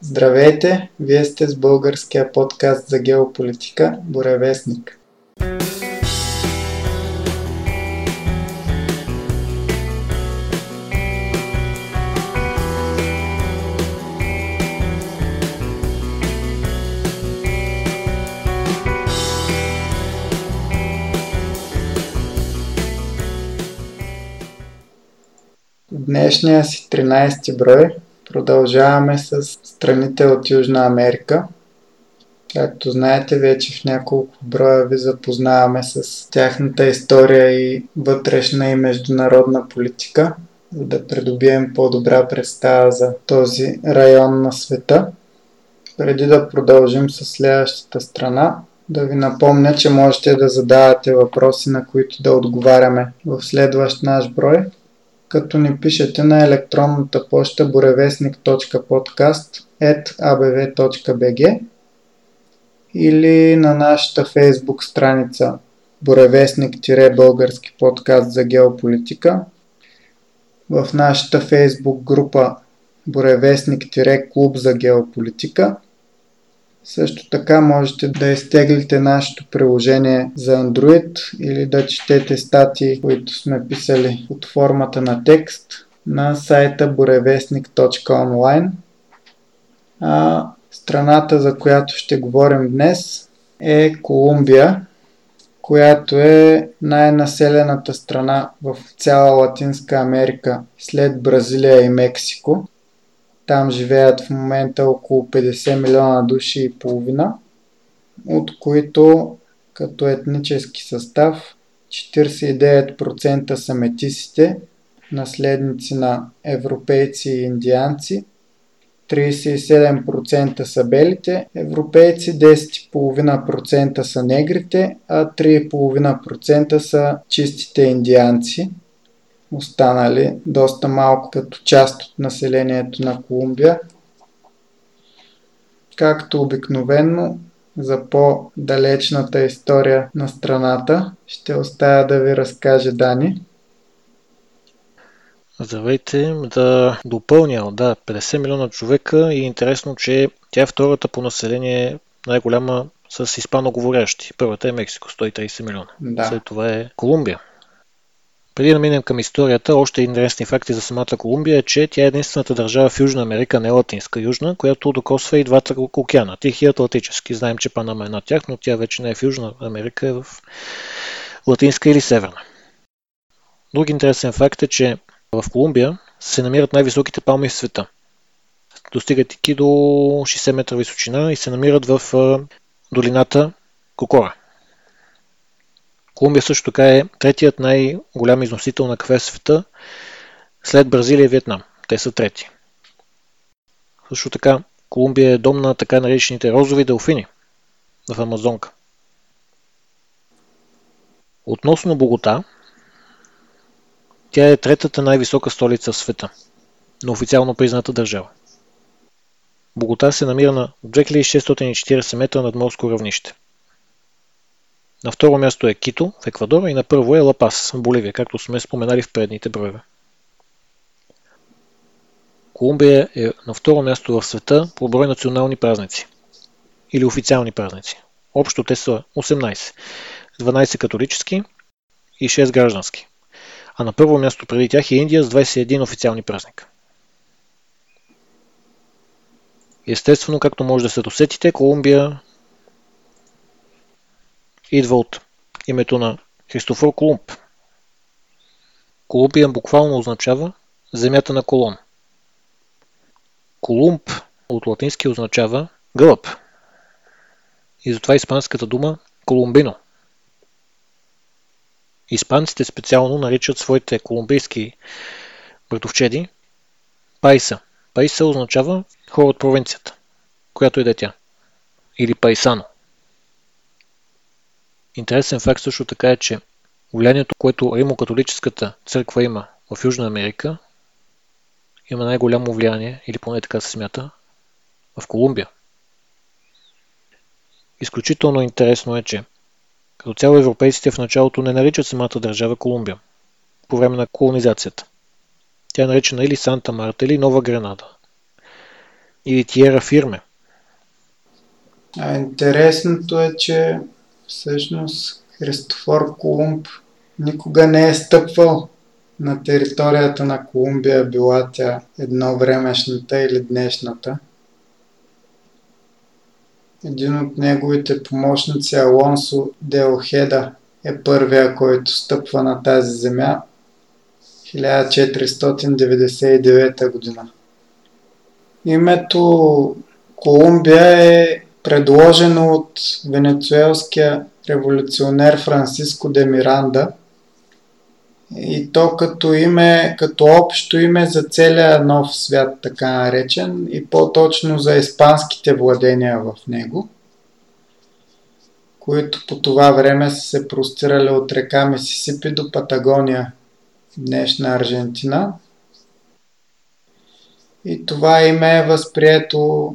Здравейте! Вие сте с българския подкаст за геополитика Буревестник. Днешния си 13 брой Продължаваме с страните от Южна Америка. Както знаете, вече в няколко броя ви запознаваме с тяхната история и вътрешна и международна политика, за да придобием по-добра представа за този район на света. Преди да продължим с следващата страна, да ви напомня, че можете да задавате въпроси, на които да отговаряме в следващ наш брой като ни пишете на електронната почта burevestnik.podcast.abv.bg или на нашата фейсбук страница Буревестник-български подкаст за геополитика, в нашата фейсбук група Буревестник-клуб за геополитика – също така можете да изтеглите нашето приложение за Android или да четете статии, които сме писали под формата на текст на сайта borevestnik.online. А страната, за която ще говорим днес е Колумбия, която е най-населената страна в цяла Латинска Америка след Бразилия и Мексико. Там живеят в момента около 50 милиона души и половина, от които като етнически състав 49% са метисите, наследници на европейци и индианци, 37% са белите европейци, 10,5% са негрите, а 3,5% са чистите индианци останали доста малко като част от населението на Колумбия. Както обикновено, за по-далечната история на страната ще оставя да ви разкаже Дани. Здравейте, да допълня, да, 50 милиона човека и интересно, че тя е втората по население най-голяма с испаноговорящи. Първата е Мексико, 130 милиона. Да. След това е Колумбия. Преди да минем към историята, още интересни факти за самата Колумбия е, че тя е единствената държава в Южна Америка, не Латинска Южна, която докосва и двата океана, Тихи и Атлантически. Знаем, че Панама е една тях, но тя вече не е в Южна Америка, е в Латинска или Северна. Друг интересен факт е, че в Колумбия се намират най-високите палми в света. Достигат и до 60 метра височина и се намират в долината Кокора. Колумбия също така е третият най-голям износител на кафе в света, след Бразилия и Виетнам. Те са трети. Също така, Колумбия е дом на така наречените розови делфини в Амазонка. Относно Богота, тя е третата най-висока столица в света, на официално призната държава. Богота се намира на 2640 метра над морско равнище – на второ място е Кито в Еквадор и на първо е Лапас в Боливия, както сме споменали в предните броеве. Колумбия е на второ място в света по брой национални празници или официални празници. Общо те са 18. 12 католически и 6 граждански. А на първо място преди тях е Индия с 21 официални празника. Естествено, както може да се досетите, Колумбия идва от името на Христофор Колумб. Колумбия буквално означава земята на колон. Колумб от латински означава гълъб. И затова испанската дума колумбино. Испанците специално наричат своите колумбийски братовчеди пайса. Пайса означава хора от провинцията, която е тя. Или пайсано. Интересен факт също така е, че влиянието, което Римо-католическата църква има в Южна Америка, има най-голямо влияние, или поне така се смята, в Колумбия. Изключително интересно е, че като цяло европейците в началото не наричат самата държава Колумбия по време на колонизацията. Тя е наричана или Санта Марта, или Нова Гренада. или Тиера Фирме. А интересното е, че всъщност Христофор Колумб никога не е стъпвал на територията на Колумбия, била тя едно времешната или днешната. Един от неговите помощници, Алонсо Деохеда, е първия, който стъпва на тази земя 1499 година. Името Колумбия е предложено от венецуелския революционер Франциско де Миранда и то като име, като общо име за целия нов свят, така наречен, и по-точно за испанските владения в него, които по това време са се простирали от река Мисисипи до Патагония, днешна Аржентина. И това име е възприето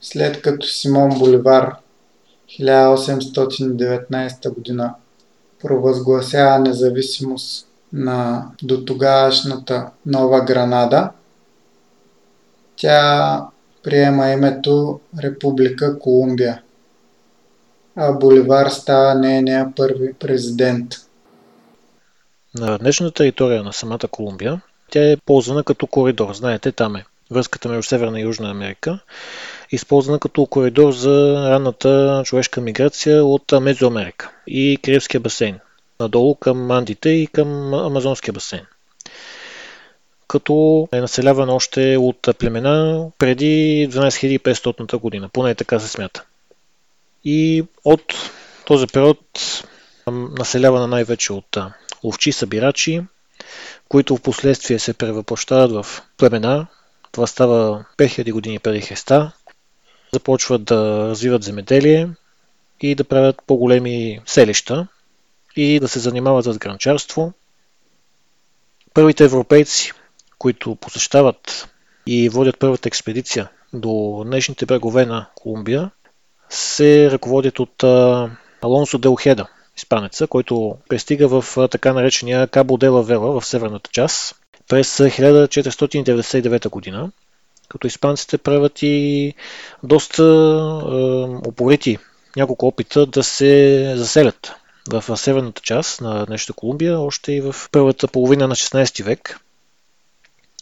след като Симон Боливар 1819 година провъзгласява независимост на дотогавашната Нова Гранада, тя приема името Република Колумбия, а Боливар става нейния първи президент. На днешната територия на самата Колумбия тя е ползвана като коридор. Знаете, там е връзката между Северна и Южна Америка използвана като коридор за ранната човешка миграция от Мезоамерика и Карибския басейн, надолу към Андите и към Амазонския басейн. Като е населявана още от племена преди 12500 година, поне така се смята. И от този период населявана най-вече от ловчи, събирачи, които в последствие се превъплащават в племена. Това става 5000 години преди Христа, започват да развиват земеделие и да правят по-големи селища и да се занимават с гранчарство. Първите европейци, които посещават и водят първата експедиция до днешните брегове на Колумбия, се ръководят от Алонсо Делхеда, испанеца, който пристига в така наречения Кабо Дела Вела в северната част през 1499 година като испанците правят и доста е, опорити няколко опита да се заселят в северната част на днешната Колумбия, още и в първата половина на 16 век.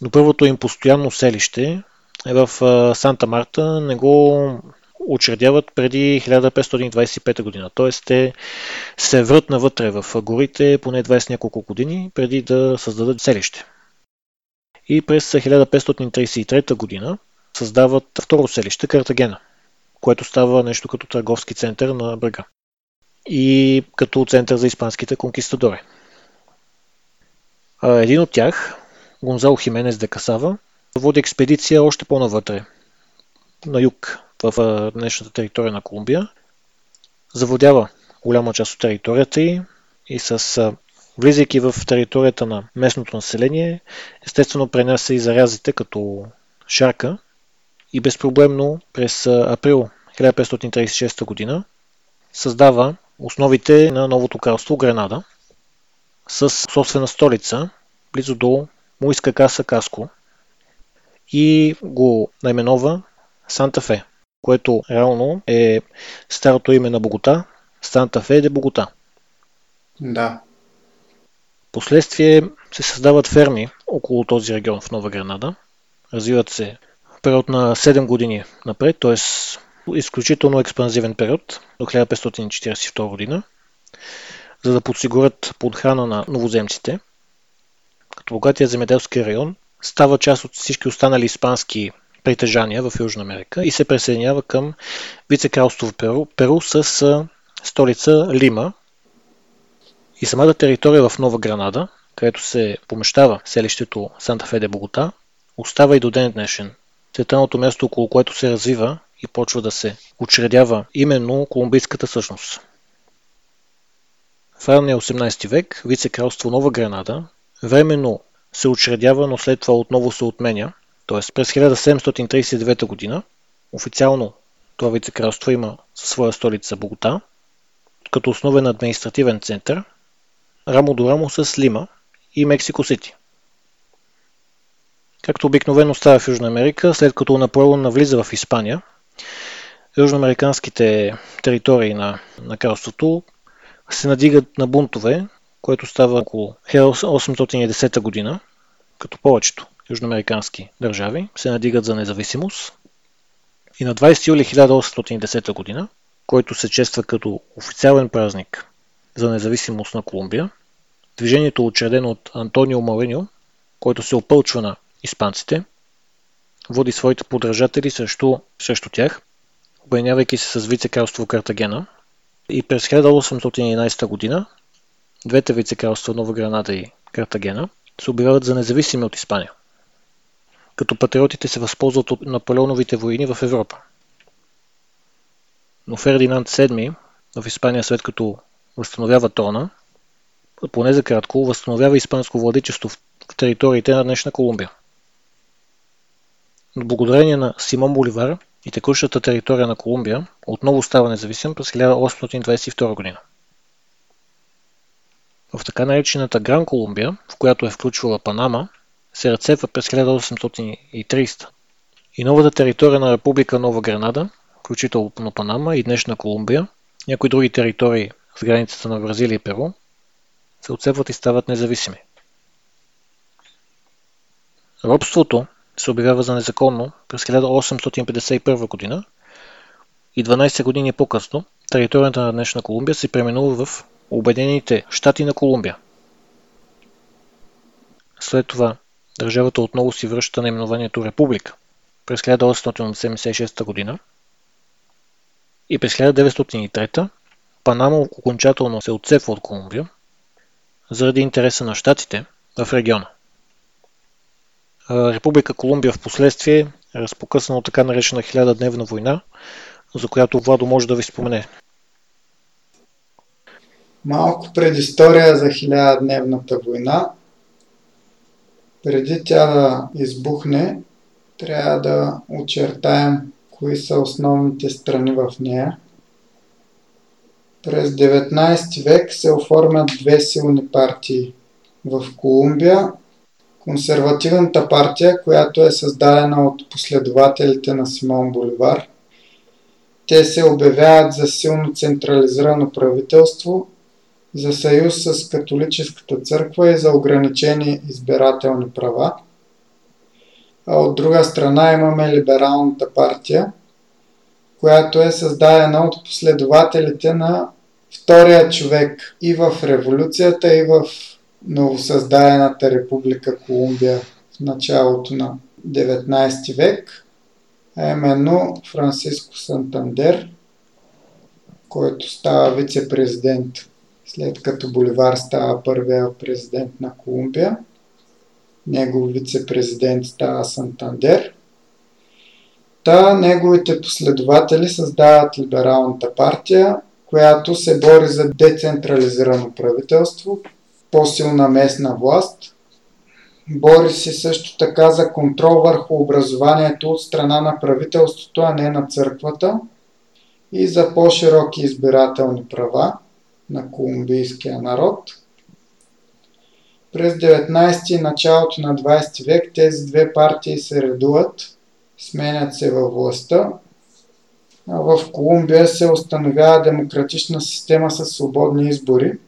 Но първото им постоянно селище е в Санта Марта, не го учредяват преди 1525 година. Т.е. те се врат навътре в горите поне 20 няколко години преди да създадат селище и през 1533 година създават второ селище Картагена, което става нещо като търговски център на брега и като център за испанските конкистадори. Един от тях, Гонзало Хименес де Касава, води експедиция още по-навътре, на юг, в днешната територия на Колумбия. Заводява голяма част от територията й и с Влизайки в територията на местното население, естествено пренася и заразите като шарка и безпроблемно през април 1536 година създава основите на новото кралство Гренада с собствена столица близо до Муиска Каса Каско и го наименова Санта Фе, което реално е старото име на Богота, Санта Фе де Богота. Да. Последствие се създават ферми около този регион в Нова Гранада. Развиват се период на 7 години напред, т.е. изключително експанзивен период до 1542 година, за да подсигурят подхрана на новоземците. Като богатия земеделски район става част от всички останали испански притежания в Южна Америка и се присъединява към вице-кралство Перу, Перу с столица Лима, и самата територия в Нова Гранада, където се помещава селището Санта Феде Богота, остава и до ден днешен. Централното място, около което се развива и почва да се учредява именно колумбийската същност. В ранния 18 век вице-кралство Нова Гранада временно се учредява, но след това отново се отменя, т.е. през 1739 година официално това вице-кралство има своя столица Богота, като основен административен център – рамо до рамо с Лима и Мексико Сити. Както обикновено става в Южна Америка, след като Наполеон навлиза в Испания, южноамериканските територии на, на кралството се надигат на бунтове, което става около 1810 година, като повечето южноамерикански държави се надигат за независимост. И на 20 юли 1810 година, който се чества като официален празник за независимост на Колумбия, движението учредено от Антонио Малиньо, който се опълчва на испанците, води своите подражатели срещу, срещу тях, обединявайки се с вице-кралство Картагена. И през 1811 година двете вице-кралства Нова Гранада и Картагена се обявяват за независими от Испания, като патриотите се възползват от Наполеоновите войни в Европа. Но Фердинанд VII в Испания след като възстановява трона, поне за кратко, възстановява испанско владичество в териториите на днешна Колумбия. Но благодарение на Симон Боливар и текущата територия на Колумбия отново става независим през 1822 година. В така наречената Гран Колумбия, в която е включвала Панама, се разцепва през 1830 и новата територия на Република Нова Гренада, включително на Панама и днешна Колумбия, някои други територии в границата на Бразилия и Перу, се отцепват и стават независими. Робството се обявява за незаконно през 1851 година и 12 години по-късно територията на днешна Колумбия се преименува в Обединените щати на Колумбия. След това държавата отново си връща наименованието Република през 1876 година и през 1903 Панама окончателно се отцепва от Колумбия заради интереса на щатите в региона. Република Колумбия в последствие е разпокъсана от така наречена хилядадневна война, за която Владо може да ви спомене. Малко предистория за хилядадневната война. Преди тя да избухне, трябва да очертаем кои са основните страни в нея. През 19 век се оформят две силни партии в Колумбия консервативната партия, която е създадена от последователите на Симон Боливар. Те се обявяват за силно централизирано правителство, за съюз с католическата църква и за ограничени избирателни права. А от друга страна имаме либералната партия, която е създадена от последователите на втория човек и в революцията, и в новосъздадената република Колумбия в началото на 19 век, а именно Франциско Сантандер, който става вице-президент след като Боливар става първия президент на Колумбия. Негов вице-президент става Сантандер. Та неговите последователи създават либералната партия, която се бори за децентрализирано правителство, по-силна местна власт. Бори се също така за контрол върху образованието от страна на правителството, а не на църквата и за по-широки избирателни права на колумбийския народ. През 19 и началото на 20 век тези две партии се редуват, сменят се във властта. В Колумбия се установява демократична система с свободни избори –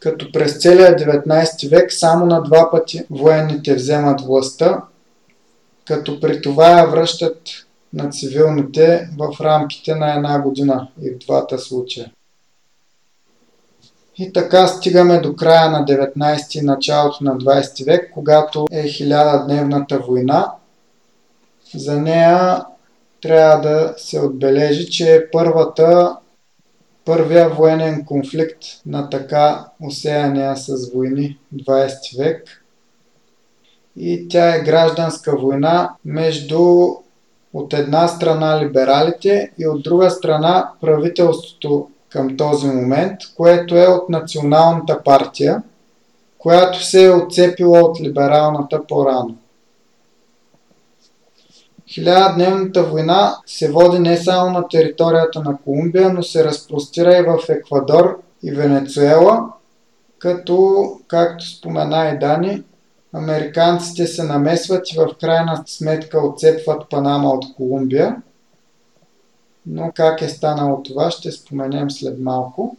като през целия 19 век само на два пъти военните вземат властта, като при това я връщат на цивилните в рамките на една година и в двата случая. И така стигаме до края на 19 и началото на 20 век, когато е хилядадневната война. За нея трябва да се отбележи, че е първата първия военен конфликт на така осеяния с войни 20 век. И тя е гражданска война между от една страна либералите и от друга страна правителството към този момент, което е от Националната партия, която се е отцепила от либералната по-рано. Хиляддневната война се води не само на територията на Колумбия, но се разпростира и в Еквадор и Венецуела, като, както спомена и Дани, американците се намесват и в крайна сметка отцепват Панама от Колумбия. Но как е станало това, ще споменем след малко.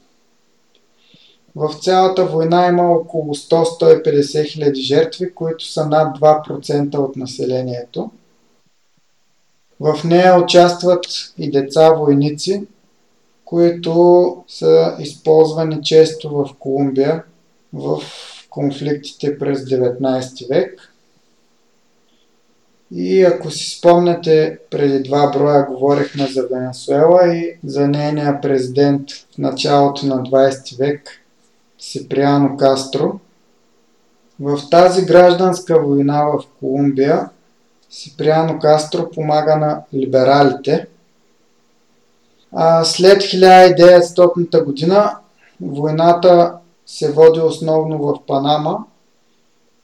В цялата война има около 100-150 хиляди жертви, които са над 2% от населението. В нея участват и деца войници, които са използвани често в Колумбия в конфликтите през 19 век. И ако си спомняте, преди два броя говорихме за Венесуела и за нейния президент в началото на 20 век Сиприано Кастро. В тази гражданска война в Колумбия Сиприано Кастро помага на либералите. А след 1900 година войната се води основно в Панама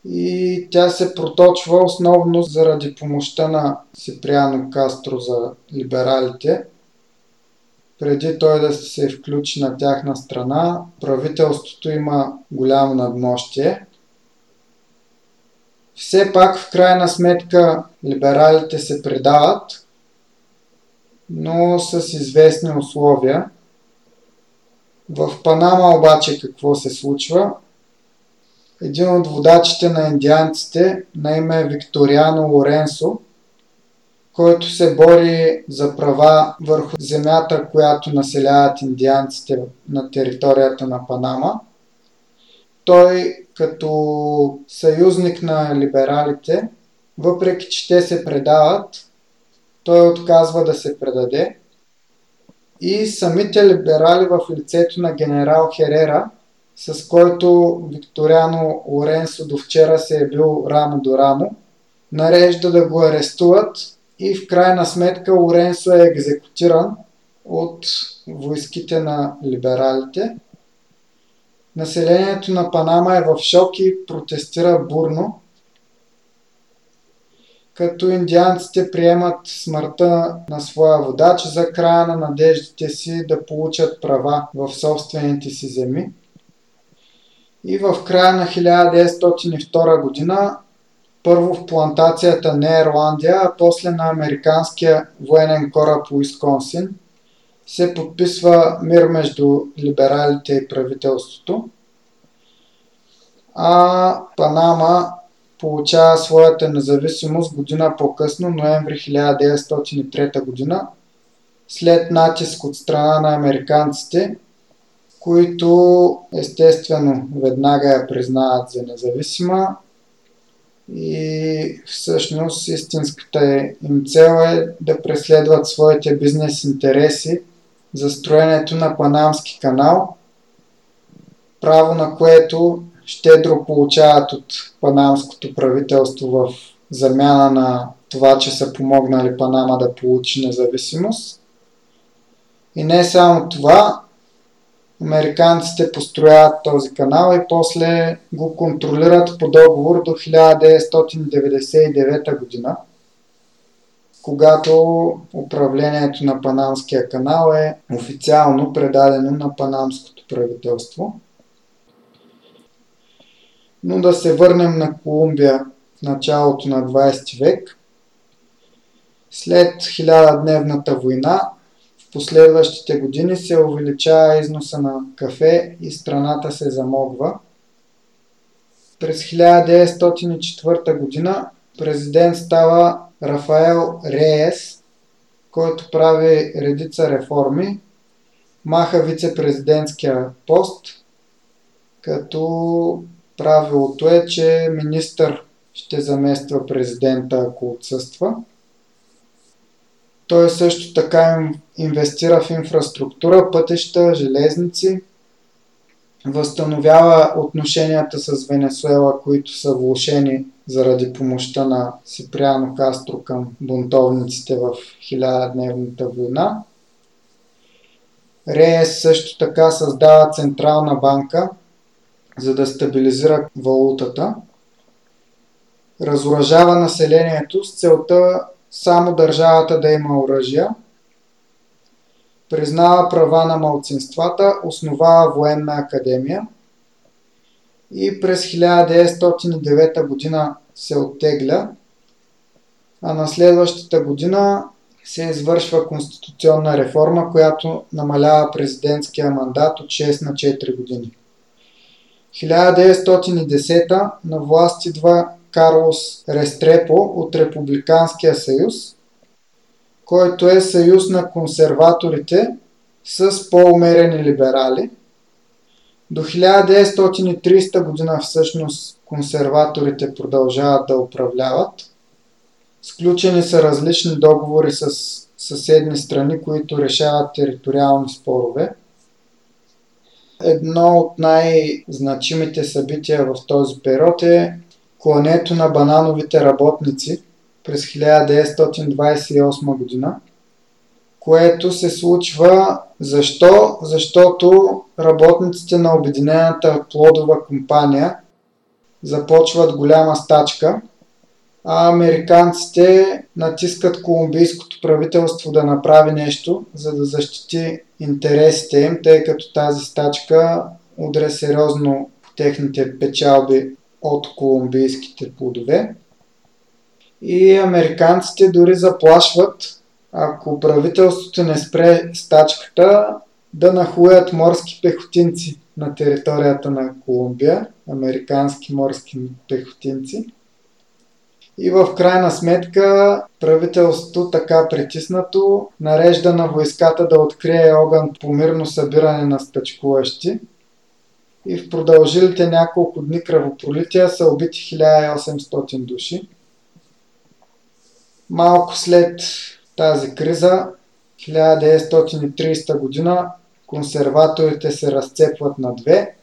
и тя се проточва основно заради помощта на Сиприано Кастро за либералите. Преди той да се включи на тяхна страна, правителството има голямо надмощие. Все пак в крайна сметка либералите се предават, но с известни условия – в Панама обаче какво се случва? Един от водачите на индианците, на име Викториано Лоренсо, който се бори за права върху земята, която населяват индианците на територията на Панама. Той като съюзник на либералите, въпреки че те се предават, той отказва да се предаде и самите либерали в лицето на генерал Херера, с който Викториано Лоренсо до вчера се е бил рамо до рамо, нарежда да го арестуват и в крайна сметка Лоренсо е екзекутиран от войските на либералите. Населението на Панама е в шок и протестира бурно, като индианците приемат смъртта на своя водач за края на надеждите си да получат права в собствените си земи. И в края на 1902 година първо в плантацията на Ирландия, а после на американския военен кораб Уисконсин се подписва мир между либералите и правителството. А Панама получава своята независимост година по-късно, ноември 1903 година, след натиск от страна на американците, които естествено веднага я признават за независима и всъщност истинската им цел е да преследват своите бизнес интереси за строенето на Панамски канал, право на което щедро получават от панамското правителство в замяна на това, че са помогнали Панама да получи независимост. И не само това, американците построяват този канал и после го контролират по договор до 1999 година, когато управлението на Панамския канал е официално предадено на панамското правителство. Но да се върнем на Колумбия в началото на 20 век. След 1000-дневната война, в последващите години се увеличава износа на кафе и страната се замогва. През 1904 година президент става Рафаел Реес, който прави редица реформи, маха вице-президентския пост, като Правилото е, че министър ще замества президента, ако отсъства. Той също така инвестира в инфраструктура, пътища, железници, възстановява отношенията с Венесуела, които са влушени заради помощта на Сиприано Кастро към бунтовниците в хилядневната война. Реес също така създава Централна банка, за да стабилизира валутата. Разоръжава населението с целта само държавата да има оръжия. Признава права на малцинствата, основава военна академия и през 1909 година се оттегля, а на следващата година се извършва конституционна реформа, която намалява президентския мандат от 6 на 4 години. 1910 на власт идва Карлос Рестрепо от Републиканския съюз, който е съюз на консерваторите с по-умерени либерали. До 1930 година всъщност консерваторите продължават да управляват. Сключени са различни договори с съседни страни, които решават териториални спорове. Едно от най-значимите събития в този период е клането на банановите работници през 1928 година, което се случва защо? Защото работниците на Обединената плодова компания започват голяма стачка, а американците натискат колумбийското правителство да направи нещо, за да защити интересите им, тъй като тази стачка удря сериозно техните печалби от колумбийските плодове. И американците дори заплашват, ако правителството не спре стачката, да нахуят морски пехотинци на територията на Колумбия, американски морски пехотинци. И в крайна сметка правителството така притиснато нарежда на войската да открие огън по мирно събиране на стъчкуващи. И в продължилите няколко дни кръвопролития са убити 1800 души. Малко след тази криза, 1930 година, консерваторите се разцепват на две.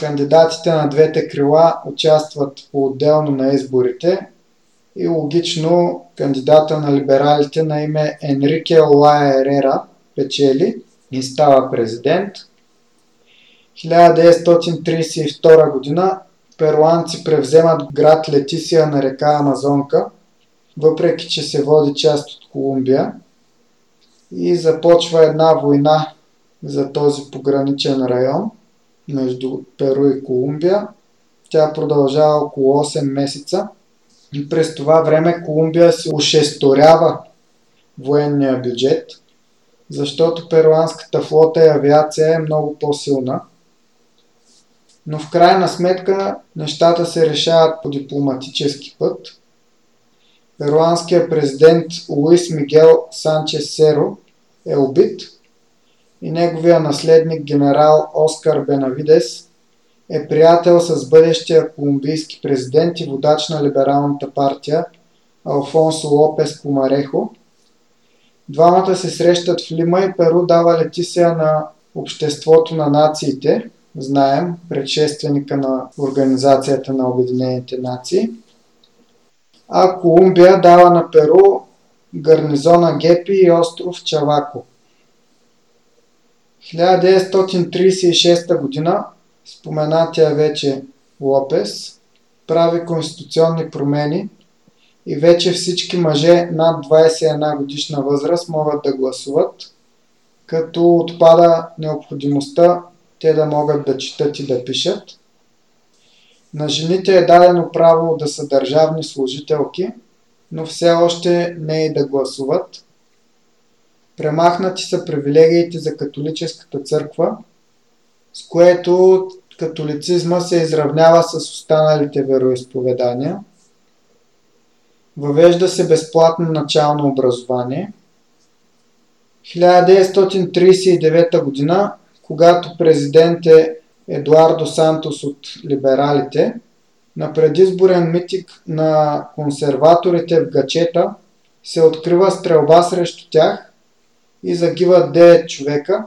Кандидатите на двете крила участват по-отделно на изборите и логично кандидата на либералите на име Енрике Лая Ерера печели и става президент. 1932 година перуанци превземат град Летисия на река Амазонка – въпреки че се води част от Колумбия и започва една война за този пограничен район между Перу и Колумбия. Тя продължава около 8 месеца и през това време Колумбия се ушесторява военния бюджет, защото перуанската флота и авиация е много по-силна. Но в крайна сметка нещата се решават по дипломатически път – перуанският президент Луис Мигел Санчес Серо е убит и неговия наследник генерал Оскар Бенавидес е приятел с бъдещия колумбийски президент и водач на либералната партия Алфонсо Лопес Комарехо. Двамата се срещат в Лима и Перу дава летисия на Обществото на нациите, знаем, предшественика на Организацията на Обединените нации – а Колумбия дава на Перу гарнизона Гепи и остров Чавако. 1936 година споменатия вече Лопес прави конституционни промени и вече всички мъже над 21 годишна възраст могат да гласуват, като отпада необходимостта те да могат да четат и да пишат – на жените е дадено право да са държавни служителки, но все още не и да гласуват. Премахнати са привилегиите за католическата църква, с което католицизма се изравнява с останалите вероисповедания. Въвежда се безплатно начално образование. 1939 година, когато президент е Едуардо Сантос от либералите, на предизборен митик на консерваторите в Гачета се открива стрелба срещу тях и загиват 9 човека.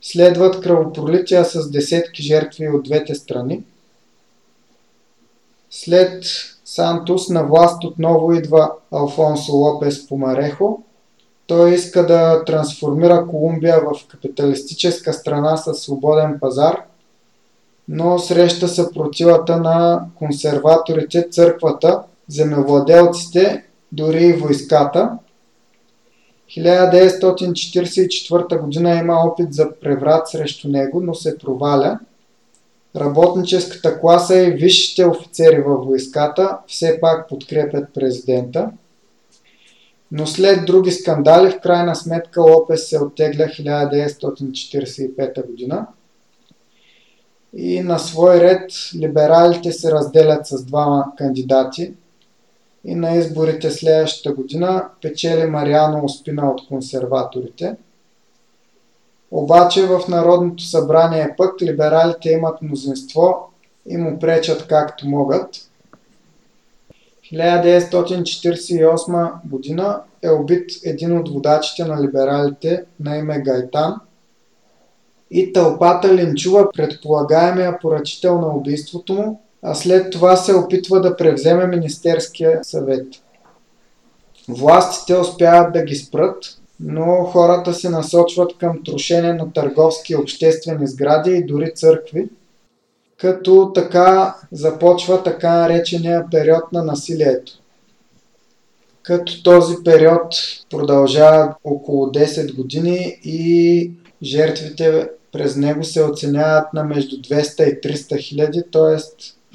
Следват кръвопролития с десетки жертви от двете страни. След Сантос на власт отново идва Алфонсо Лопес Помарехо, той иска да трансформира Колумбия в капиталистическа страна с свободен пазар, но среща съпротивата на консерваторите, църквата, земевладелците, дори и войската. 1944 година има опит за преврат срещу него, но се проваля. Работническата класа и висшите офицери във войската все пак подкрепят президента. Но след други скандали, в крайна сметка Лопес се оттегля 1945 година. И на свой ред либералите се разделят с двама кандидати. И на изборите следващата година печели Мариано Оспина от консерваторите – обаче в Народното събрание пък либералите имат мнозинство и му пречат както могат. 1948 година е убит един от водачите на либералите на име Гайтан и тълпата линчува предполагаемия поръчител на убийството му, а след това се опитва да превземе Министерския съвет. Властите успяват да ги спрат, но хората се насочват към трошене на търговски обществени сгради и дори църкви, като така започва така наречения период на насилието. Като този период продължава около 10 години и жертвите през него се оценяват на между 200 и 300 хиляди, т.е.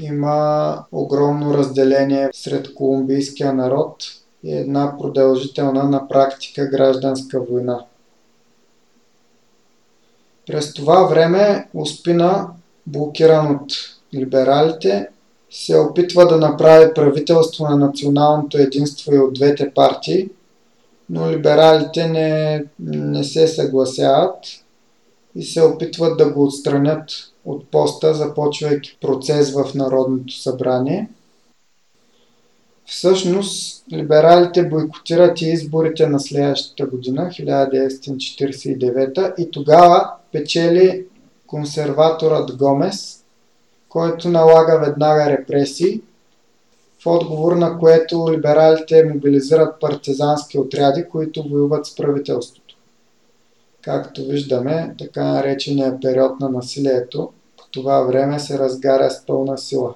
има огромно разделение сред колумбийския народ – и една продължителна на практика гражданска война. През това време Успина, блокиран от либералите, се опитва да направи правителство на националното единство и от двете партии, но либералите не, не се съгласяват и се опитват да го отстранят от поста, започвайки процес в Народното събрание – Всъщност, либералите бойкотират и изборите на следващата година, 1949, и тогава печели консерваторът Гомес, който налага веднага репресии, в отговор на което либералите мобилизират партизански отряди, които воюват с правителството. Както виждаме, така наречения период на насилието по това време се разгаря с пълна сила.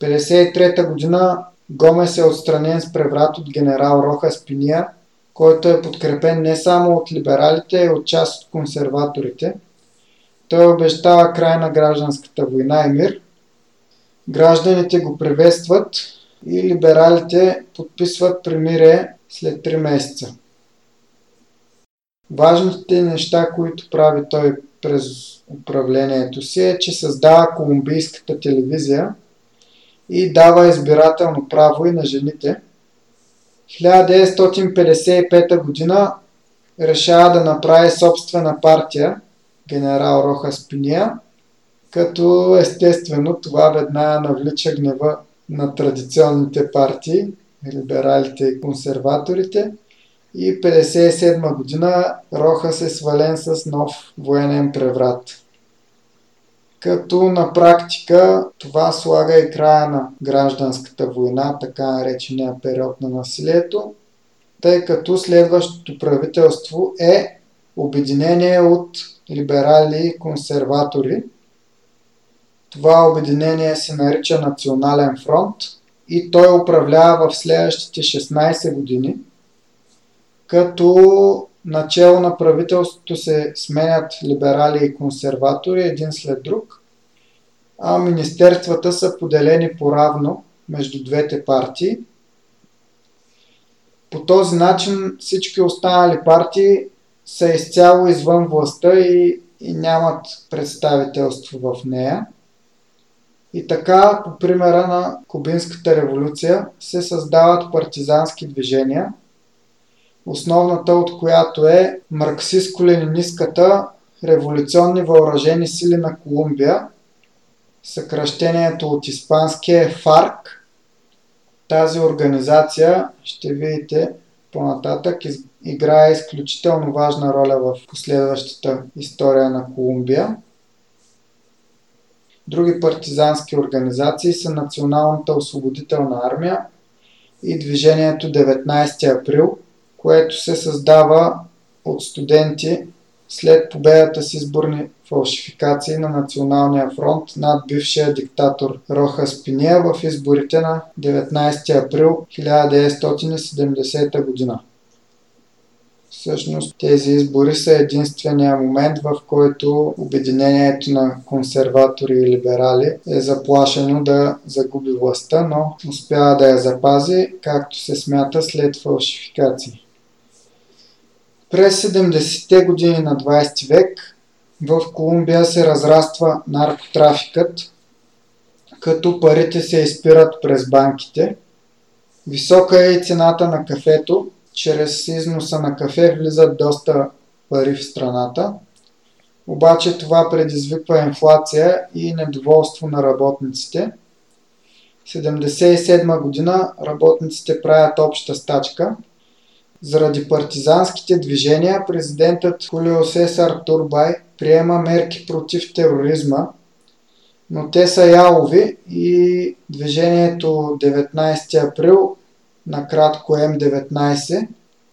1953 година Гомес е отстранен с преврат от генерал Роха Спиния, който е подкрепен не само от либералите, а и от част от консерваторите. Той обещава край на гражданската война и мир. Гражданите го приветстват и либералите подписват примирие след 3 месеца. Важните неща, които прави той през управлението си е, че създава колумбийската телевизия – и дава избирателно право и на жените. 1955 година решава да направи собствена партия, генерал Роха Спиния, като естествено това веднага навлича гнева на традиционните партии, либералите и консерваторите. И 1957 година Роха се свален с нов военен преврат като на практика това слага и края на гражданската война, така наречения период на насилието, тъй като следващото правителство е обединение от либерали и консерватори. Това обединение се нарича Национален фронт и той управлява в следващите 16 години, като начало на правителството се сменят либерали и консерватори един след друг, а министерствата са поделени по-равно между двете партии. По този начин всички останали партии са изцяло извън властта и, и нямат представителство в нея. И така, по примера на Кубинската революция, се създават партизански движения – основната от която е марксистско-ленинистката революционни въоръжени сили на Колумбия. Съкръщението от испанския е ФАРК. Тази организация, ще видите по-нататък, играе изключително важна роля в последващата история на Колумбия. Други партизански организации са Националната освободителна армия и движението 19 април – което се създава от студенти след победата с изборни фалшификации на Националния фронт над бившия диктатор Роха Спиния в изборите на 19 април 1970 година. Всъщност тези избори са единствения момент, в който обединението на консерватори и либерали е заплашено да загуби властта, но успява да я запази, както се смята след фалшификации. През 70-те години на 20 век в Колумбия се разраства наркотрафикът, като парите се изпират през банките. Висока е и цената на кафето, чрез износа на кафе влизат доста пари в страната. Обаче това предизвиква инфлация и недоволство на работниците. 1977 година работниците правят обща стачка. Заради партизанските движения президентът Хулио Сесар Турбай приема мерки против тероризма, но те са ялови и движението 19 април накратко М19.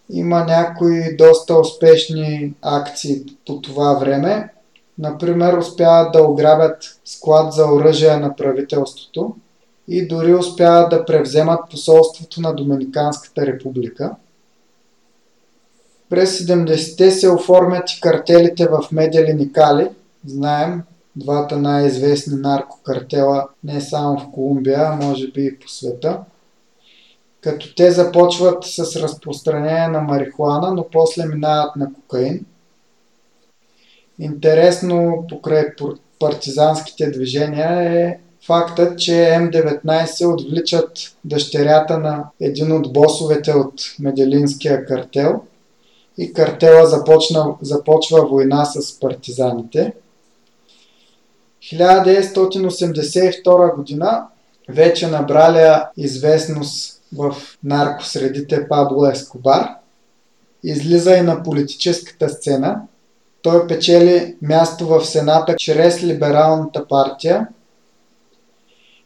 Има някои доста успешни акции по това време. Например, успяват да ограбят склад за оръжие на правителството и дори успяват да превземат посолството на Доминиканската република. През 70-те се оформят и картелите в Меделин и Кали. Знаем, двата най-известни наркокартела не само в Колумбия, а може би и по света като те започват с разпространение на марихуана, но после минават на кокаин. Интересно покрай партизанските движения е фактът, че М19 отвличат дъщерята на един от босовете от Меделинския картел и картела започна, започва война с партизаните. 1982 година вече набраля известност в наркосредите Пабло Ескобар. Излиза и на политическата сцена. Той печели място в Сената чрез Либералната партия.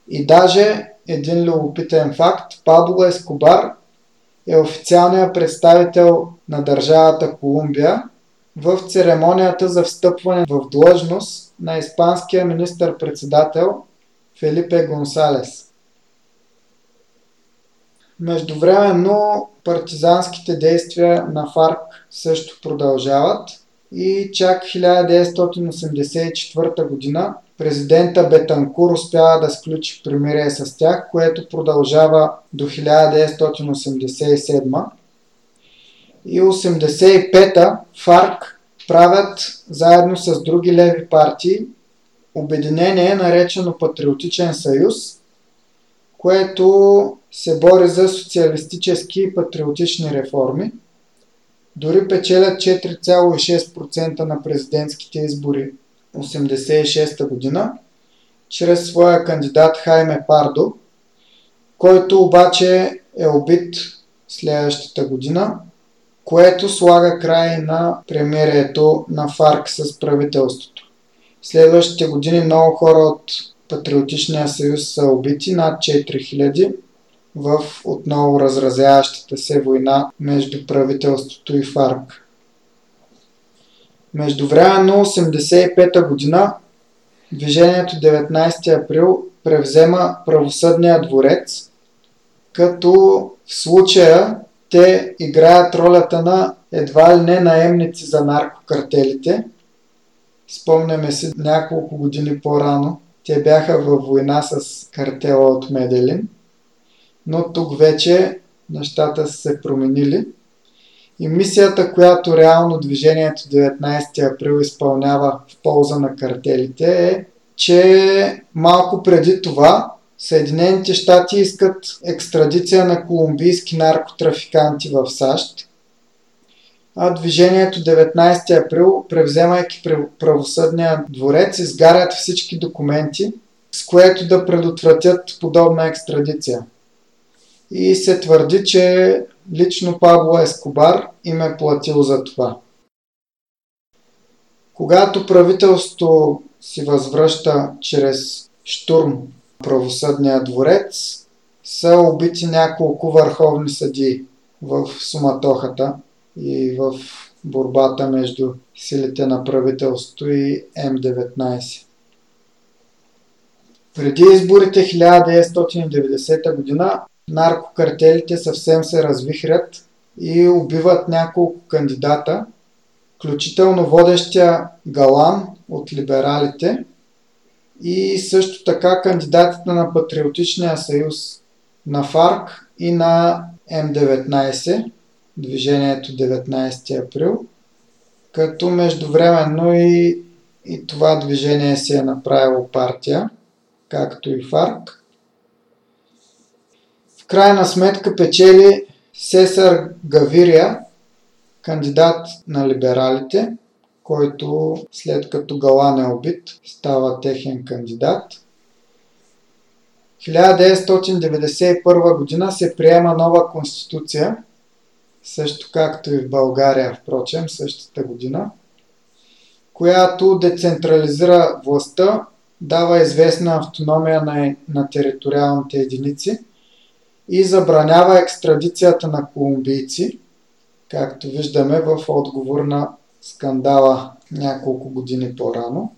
И даже един любопитен факт, Пабло Ескобар е официалният представител на държавата Колумбия в церемонията за встъпване в длъжност на испанския министър-председател Фелипе Гонсалес. Междувременно партизанските действия на ФАРК също продължават и чак 1984 година президента Бетанкур успява да сключи примирие с тях, което продължава до 1987 и 85-та ФАРК правят заедно с други леви партии обединение, наречено Патриотичен съюз, което се бори за социалистически и патриотични реформи. Дори печелят 4,6% на президентските избори 1986 година, чрез своя кандидат Хайме Пардо, който обаче е убит следващата година, което слага край на премирието на ФАРК с правителството. Следващите години много хора от Патриотичния съюз са убити, над 4000, в отново разразяващата се война между правителството и ФАРК. Междувременно 85-та година движението 19 април превзема правосъдния дворец, като в случая те играят ролята на едва ли не наемници за наркокартелите. Спомняме си няколко години по-рано, те бяха във война с картела от Меделин но тук вече нещата са се променили. И мисията, която реално движението 19 април изпълнява в полза на картелите е, че малко преди това Съединените щати искат екстрадиция на колумбийски наркотрафиканти в САЩ, движението 19 април, превземайки правосъдния дворец, изгарят всички документи, с което да предотвратят подобна екстрадиция и се твърди, че лично Пабло Ескобар им е платил за това. Когато правителството си възвръща чрез штурм правосъдния дворец, са убити няколко върховни съди в суматохата и в борбата между силите на правителството и М19. Преди изборите 1990 година наркокартелите съвсем се развихрят и убиват няколко кандидата, включително водещия Галан от либералите и също така кандидатите на Патриотичния съюз на ФАРК и на М19, движението 19 април, като междувременно и, и това движение си е направило партия, както и ФАРК. В крайна сметка печели Сесар Гавирия, кандидат на либералите, който след като Галан е убит, става техен кандидат. 1991 година се приема нова конституция, също както и в България, впрочем, същата година, която децентрализира властта, дава известна автономия на, на териториалните единици и забранява екстрадицията на колумбийци, както виждаме в отговор на скандала няколко години по-рано.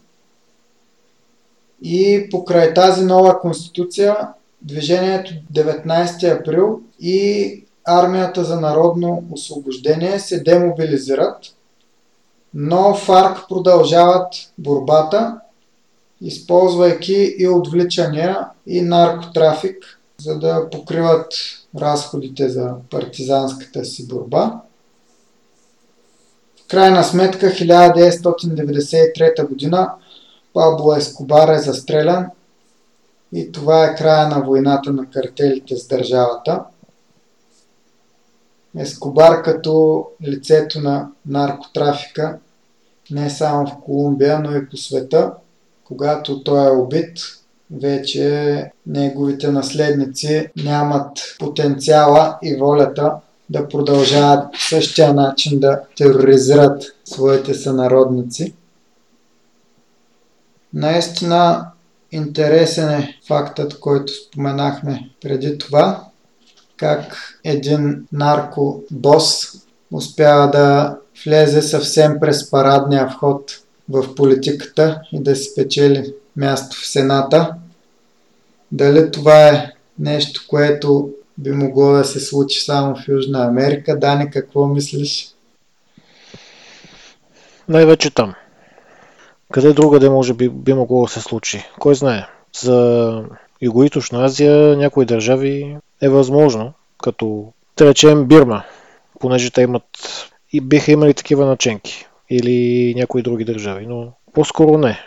И покрай тази нова конституция, движението 19 април и армията за народно освобождение се демобилизират, но ФАРК продължават борбата, използвайки и отвличания и наркотрафик, за да покриват разходите за партизанската си борба. В крайна сметка 1993 година Пабло Ескобар е застрелян и това е края на войната на картелите с държавата. Ескобар като лицето на наркотрафика не само в Колумбия, но и по света. Когато той е убит, вече неговите наследници нямат потенциала и волята да продължават същия начин да тероризират своите сънародници. Наистина интересен е фактът, който споменахме преди това, как един наркобос успява да влезе съвсем през парадния вход в политиката и да си печели място в Сената. Дали това е нещо, което би могло да се случи само в Южна Америка? Дани, какво мислиш? Най-вече там. Къде другаде може би би могло да се случи? Кой знае? За Юго-Источна Азия някои държави е възможно, като да речем Бирма, понеже те имат и биха имали такива наченки. Или някои други държави, но по-скоро не.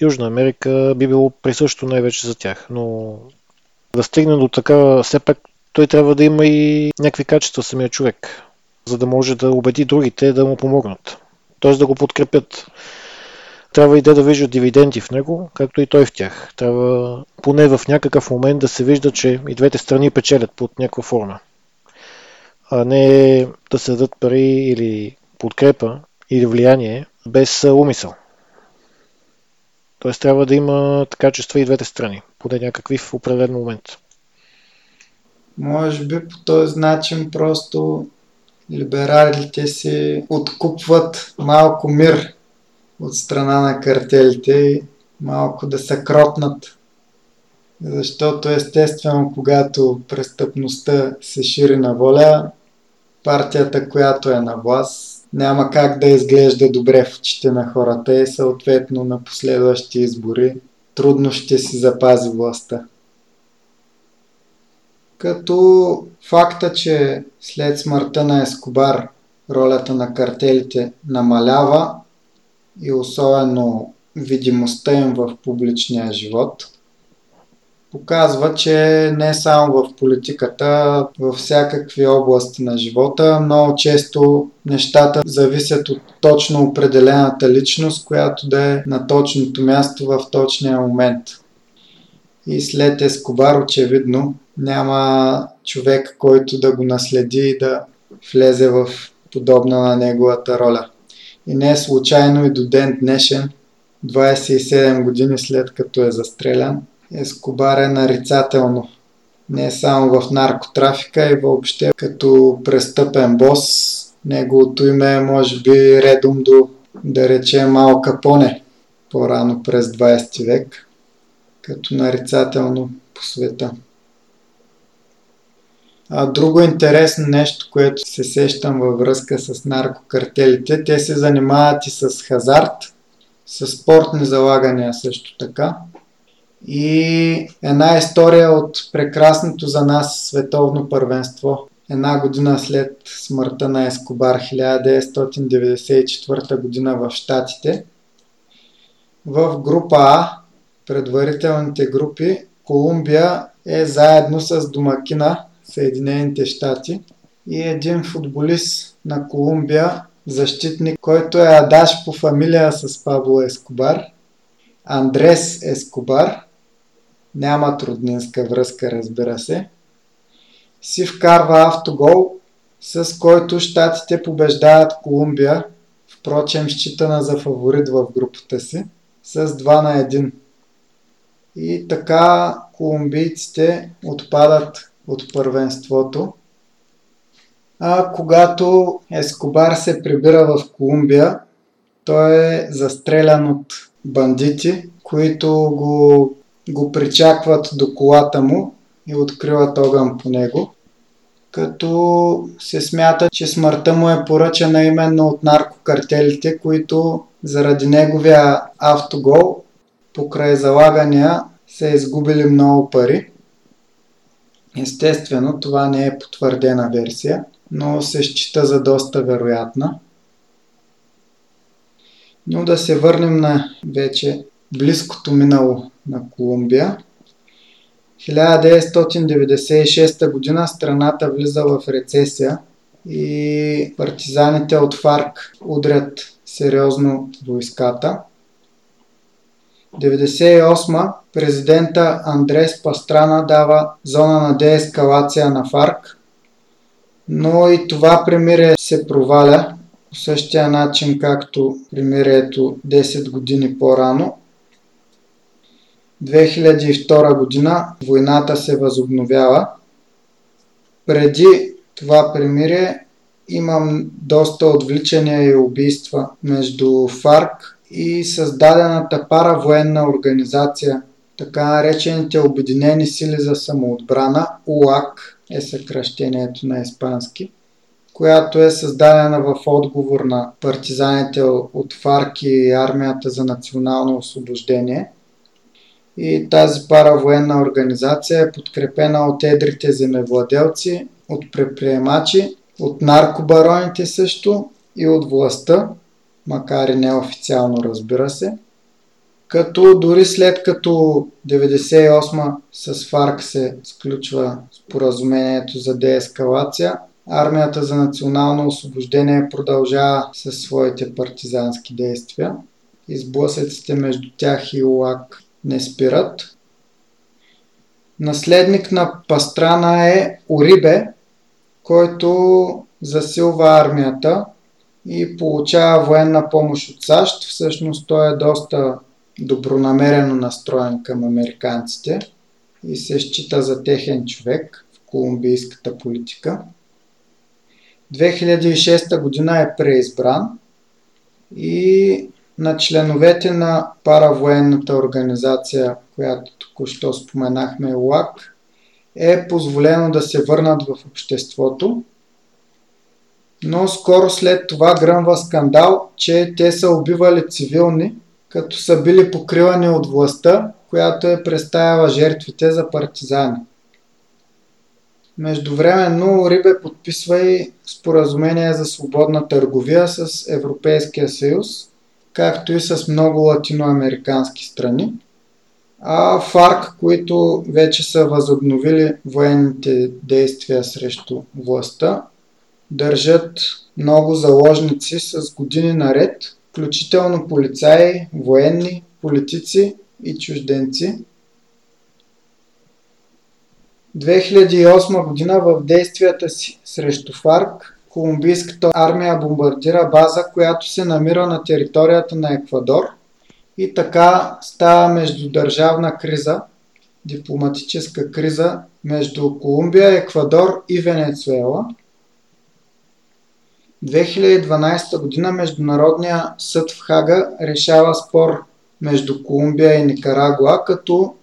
Южна Америка би било присъщо най-вече за тях, но да стигне до така, все пак той трябва да има и някакви качества самия човек, за да може да убеди другите да му помогнат. Т.е. да го подкрепят. Трябва и те да виждат дивиденти в него, както и той в тях. Трябва поне в някакъв момент да се вижда, че и двете страни печелят под някаква форма. А не да се дадат пари или подкрепа или влияние без умисъл. Тоест трябва да има качества и двете страни, поне някакви в определен момент. Може би по този начин просто либералите си откупват малко мир от страна на картелите и малко да се кротнат. Защото естествено, когато престъпността се шири на воля, партията, която е на власт, няма как да изглежда добре в очите на хората и съответно на последващи избори трудно ще си запази властта. Като факта, че след смъртта на Ескобар ролята на картелите намалява и особено видимостта им в публичния живот – показва, че не само в политиката, във всякакви области на живота, много често нещата зависят от точно определената личност, която да е на точното място в точния момент. И след Ескобар очевидно няма човек, който да го наследи и да влезе в подобна на неговата роля. И не е случайно и до ден днешен, 27 години след като е застрелян, Ескобар е нарицателно. Не само в наркотрафика и въобще като престъпен бос. Неговото име е може би редом до, да речем, Малка Поне по-рано през 20 век, като нарицателно по света. А друго интересно нещо, което се сещам във връзка с наркокартелите, те се занимават и с хазарт, с спортни залагания също така. И една история от прекрасното за нас световно първенство. Една година след смъртта на Ескобар, 1994 година в Штатите. В група А, предварителните групи, Колумбия е заедно с домакина Съединените щати и един футболист на Колумбия, защитник, който е адаш по фамилия с Пабло Ескобар, Андрес Ескобар, няма труднинска връзка, разбира се, си вкарва автогол, с който щатите побеждават Колумбия, впрочем считана за фаворит в групата си, с 2 на 1. И така колумбийците отпадат от първенството. А когато Ескобар се прибира в Колумбия, той е застрелян от бандити, които го, го причакват до колата му и откриват огън по него. Като се смята, че смъртта му е поръчана именно от наркокартелите, които заради неговия автогол покрай залагания са изгубили много пари. Естествено, това не е потвърдена версия, но се счита за доста вероятна. Но да се върнем на вече близкото минало на Колумбия. 1996 година страната влиза в рецесия и партизаните от ФАРК удрят сериозно войската. 98 президента Андрес Пастрана дава зона на деескалация на ФАРК, но и това примирие се проваля по същия начин, както примирието 10 години по-рано. 2002 година войната се възобновява. Преди това примирие имам доста отвличания и убийства между ФАРК и създадената паравоенна организация, така наречените Обединени сили за самоотбрана, УАК е съкръщението на испански, която е създадена в отговор на партизаните от ФАРК и армията за национално освобождение. И тази паравоенна организация е подкрепена от едрите земевладелци, от предприемачи, от наркобароните също и от властта, макар и неофициално разбира се. Като дори след като 98 с ФАРК се сключва споразумението за деескалация, армията за национално освобождение продължава със своите партизански действия. Изблъсъците между тях и УАК не спират. Наследник на Пастрана е Орибе, който засилва армията и получава военна помощ от САЩ. Всъщност той е доста добронамерено настроен към американците и се счита за техен човек в колумбийската политика. 2006 година е преизбран и на членовете на паравоенната организация, която току-що споменахме, ЛАК, е позволено да се върнат в обществото но скоро след това гръмва скандал, че те са убивали цивилни, като са били покривани от властта, която е представяла жертвите за партизани. Междувременно Рибе подписва и споразумение за свободна търговия с Европейския съюз, както и с много латиноамерикански страни. А ФАРК, които вече са възобновили военните действия срещу властта, държат много заложници с години наред, включително полицаи, военни, политици и чужденци. 2008 година в действията си срещу ФАРК колумбийската армия бомбардира база, която се намира на територията на Еквадор и така става междудържавна криза, дипломатическа криза между Колумбия, Еквадор и Венецуела – 2012 година Международния съд в Хага решава спор между Колумбия и Никарагуа, като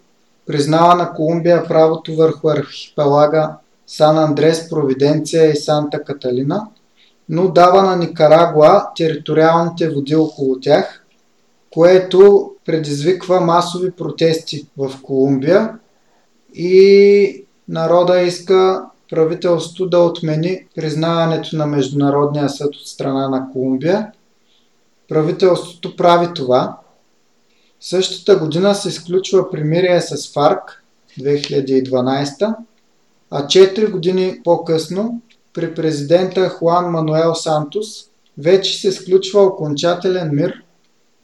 признава на Колумбия правото върху архипелага Сан Андрес, Провиденция и Санта Каталина, но дава на Никарагуа териториалните води около тях, което предизвиква масови протести в Колумбия и народа иска правителството да отмени признаването на Международния съд от страна на Колумбия. Правителството прави това. Същата година се изключва примирие с ФАРК 2012, а 4 години по-късно при президента Хуан Мануел Сантос вече се сключва окончателен мир,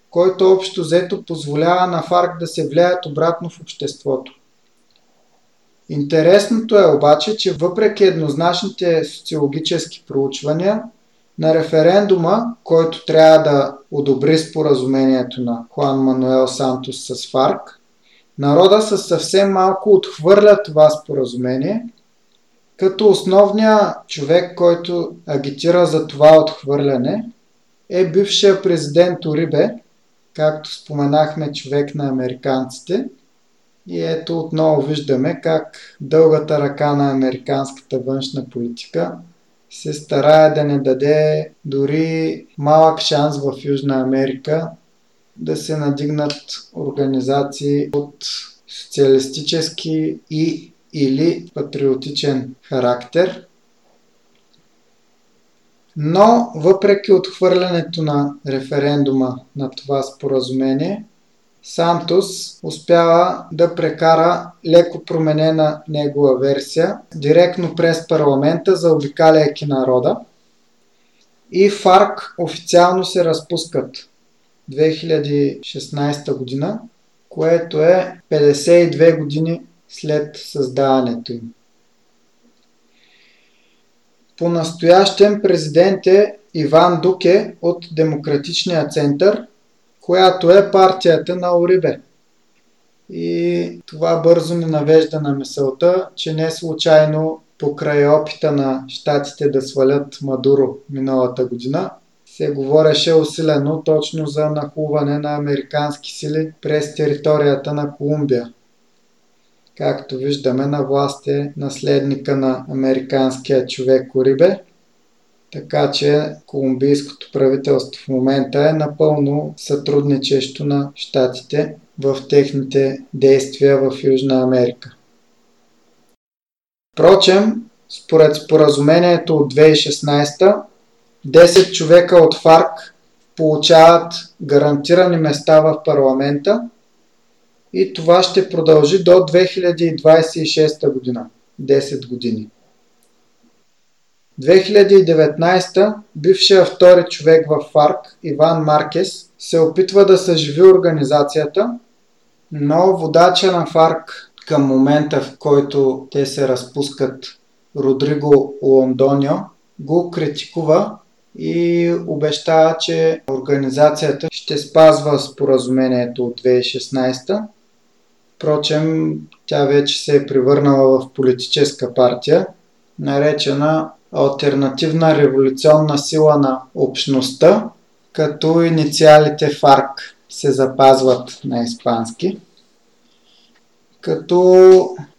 който общо взето позволява на ФАРК да се влияят обратно в обществото. Интересното е обаче, че въпреки еднозначните социологически проучвания, на референдума, който трябва да одобри споразумението на Хуан Мануел Сантос с ФАРК, народа със съвсем малко отхвърля това споразумение, като основният човек, който агитира за това отхвърляне, е бившия президент Орибе, както споменахме човек на американците – и ето отново виждаме как дългата ръка на американската външна политика се старае да не даде дори малък шанс в Южна Америка да се надигнат организации от социалистически и или патриотичен характер. Но въпреки отхвърлянето на референдума на това споразумение, Сантос успява да прекара леко променена негова версия директно през парламента, заобикаляйки народа. И ФАРК официално се разпускат 2016 година, което е 52 години след създаването им. По настоящен президент е Иван Дуке от Демократичния център – която е партията на Орибе. И това бързо ни навежда на мисълта, че не случайно покрай опита на щатите да свалят Мадуро миналата година, се говореше усилено точно за нахуване на американски сили през територията на Колумбия. Както виждаме, на власт е наследника на американския човек Орибе – така че колумбийското правителство в момента е напълно сътрудничещо на щатите в техните действия в Южна Америка. Впрочем, според споразумението от 2016, 10 човека от ФАРК получават гарантирани места в парламента и това ще продължи до 2026 година, 10 години. 2019 бившия втори човек в ФАРК, Иван Маркес, се опитва да съживи организацията, но водача на ФАРК към момента, в който те се разпускат, Родриго Лондонио, го критикува и обещава, че организацията ще спазва споразумението от 2016. Впрочем, тя вече се е превърнала в политическа партия, наречена альтернативна революционна сила на общността, като инициалите ФАРК се запазват на испански. Като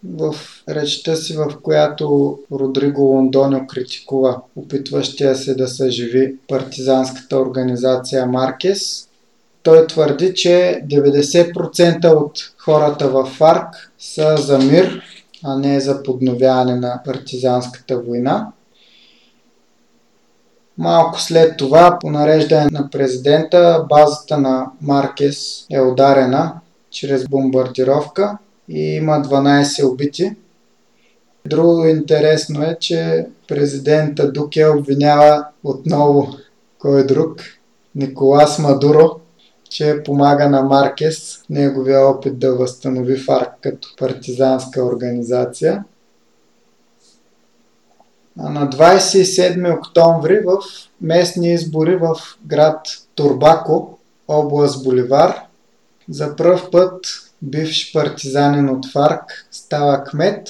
в речта си, в която Родриго Лондонио критикува опитващия се да съживи партизанската организация Маркес, той твърди, че 90% от хората в ФАРК са за мир, а не за подновяване на партизанската война. Малко след това, по нареждане на президента, базата на Маркес е ударена чрез бомбардировка и има 12 убити. Друго интересно е, че президента Дуке обвинява отново кой друг, Николас Мадуро, че помага на Маркес неговия опит да възстанови ФАРК като партизанска организация. На 27 октомври в местни избори в град Турбако, област Боливар, за пръв път бивш партизанин от ФАРК става кмет.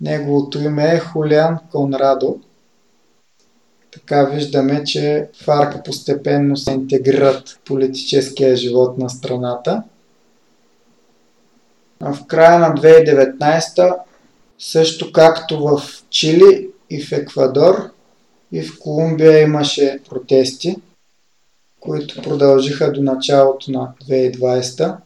Неговото име е Хулиан Конрадо. Така виждаме, че ФАРК постепенно се интегрират в политическия живот на страната. В края на 2019 Също както в Чили и в Еквадор и в Колумбия имаше протести, които продължиха до началото на 2020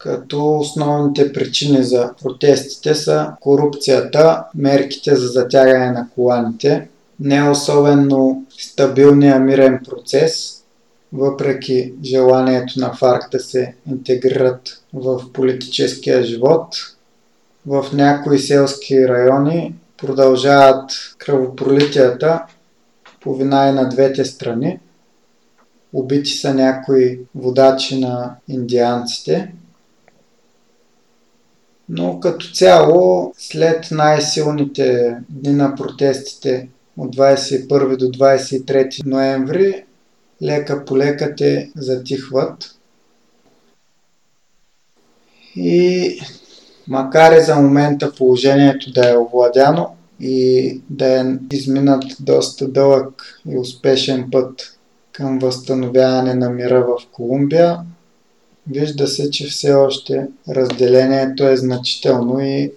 като основните причини за протестите са корупцията, мерките за затягане на коланите, не особено стабилния мирен процес, въпреки желанието на ФАРК да се интегрират в политическия живот. В някои селски райони продължават кръвопролитията по вина и на двете страни. Убити са някои водачи на индианците. Но като цяло, след най-силните дни на протестите от 21 до 23 ноември, лека по лека те затихват. И макар и за момента положението да е овладяно и да е изминат доста дълъг и успешен път към възстановяване на мира в Колумбия, вижда се, че все още разделението е значително и,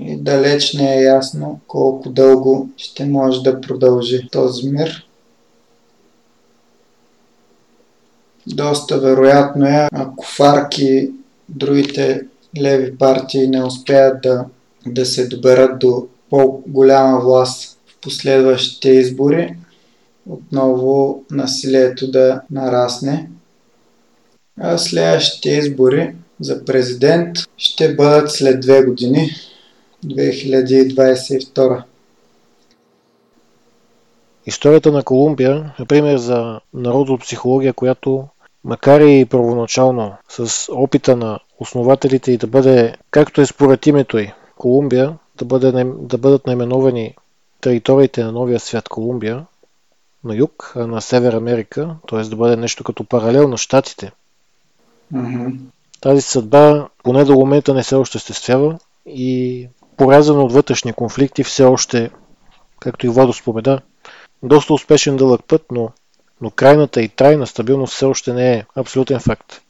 и далеч не е ясно колко дълго ще може да продължи този мир. Доста вероятно е, ако ФАРК и другите леви партии не успеят да, да се доберат до по-голяма власт в последващите избори, отново насилието да нарасне а следващите избори за президент ще бъдат след две години, 2022. Историята на Колумбия е пример за народопсихология, която макар и първоначално с опита на основателите и да бъде, както е според името й, Колумбия, да, бъде, да бъдат наименовани териториите на новия свят Колумбия на юг, а на Север Америка, т.е. да бъде нещо като паралел на щатите – Mm-hmm. Тази съдба поне до момента не се осъществява и поразена от вътрешни конфликти все още, както и Владо спомена, доста успешен дълъг път, но, но крайната и трайна стабилност все още не е абсолютен факт.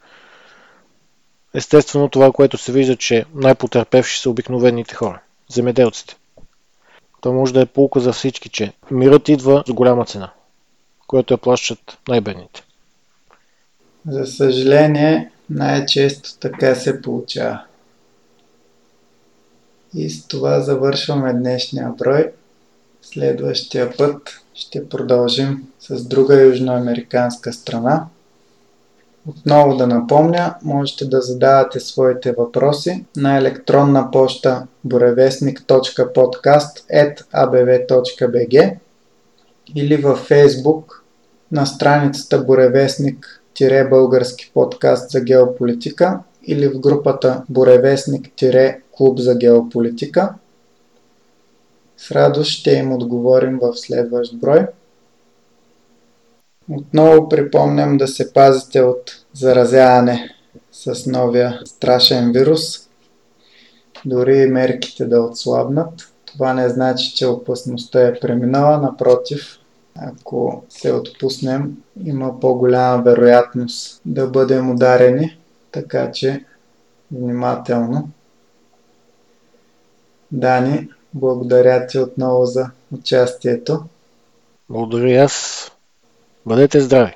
Естествено, това, което се вижда, че най-потерпевши са обикновените хора, земеделците. То може да е полука за всички, че мирът идва с голяма цена, която я плащат най-бедните. За съжаление, най-често така се получава. И с това завършваме днешния брой. Следващия път ще продължим с друга южноамериканска страна. Отново да напомня, можете да задавате своите въпроси на електронна поща borevestnik.podcast.abv.bg или във Facebook на страницата Боревестник български подкаст за геополитика или в групата Боревестник-клуб за геополитика. С радост ще им отговорим в следващ брой. Отново припомням да се пазите от заразяване с новия страшен вирус. Дори мерките да отслабнат. Това не значи, че опасността е преминала, напротив, ако се отпуснем, има по-голяма вероятност да бъдем ударени, така че внимателно. Дани, благодаря ти отново за участието. Благодаря аз. Бъдете здрави!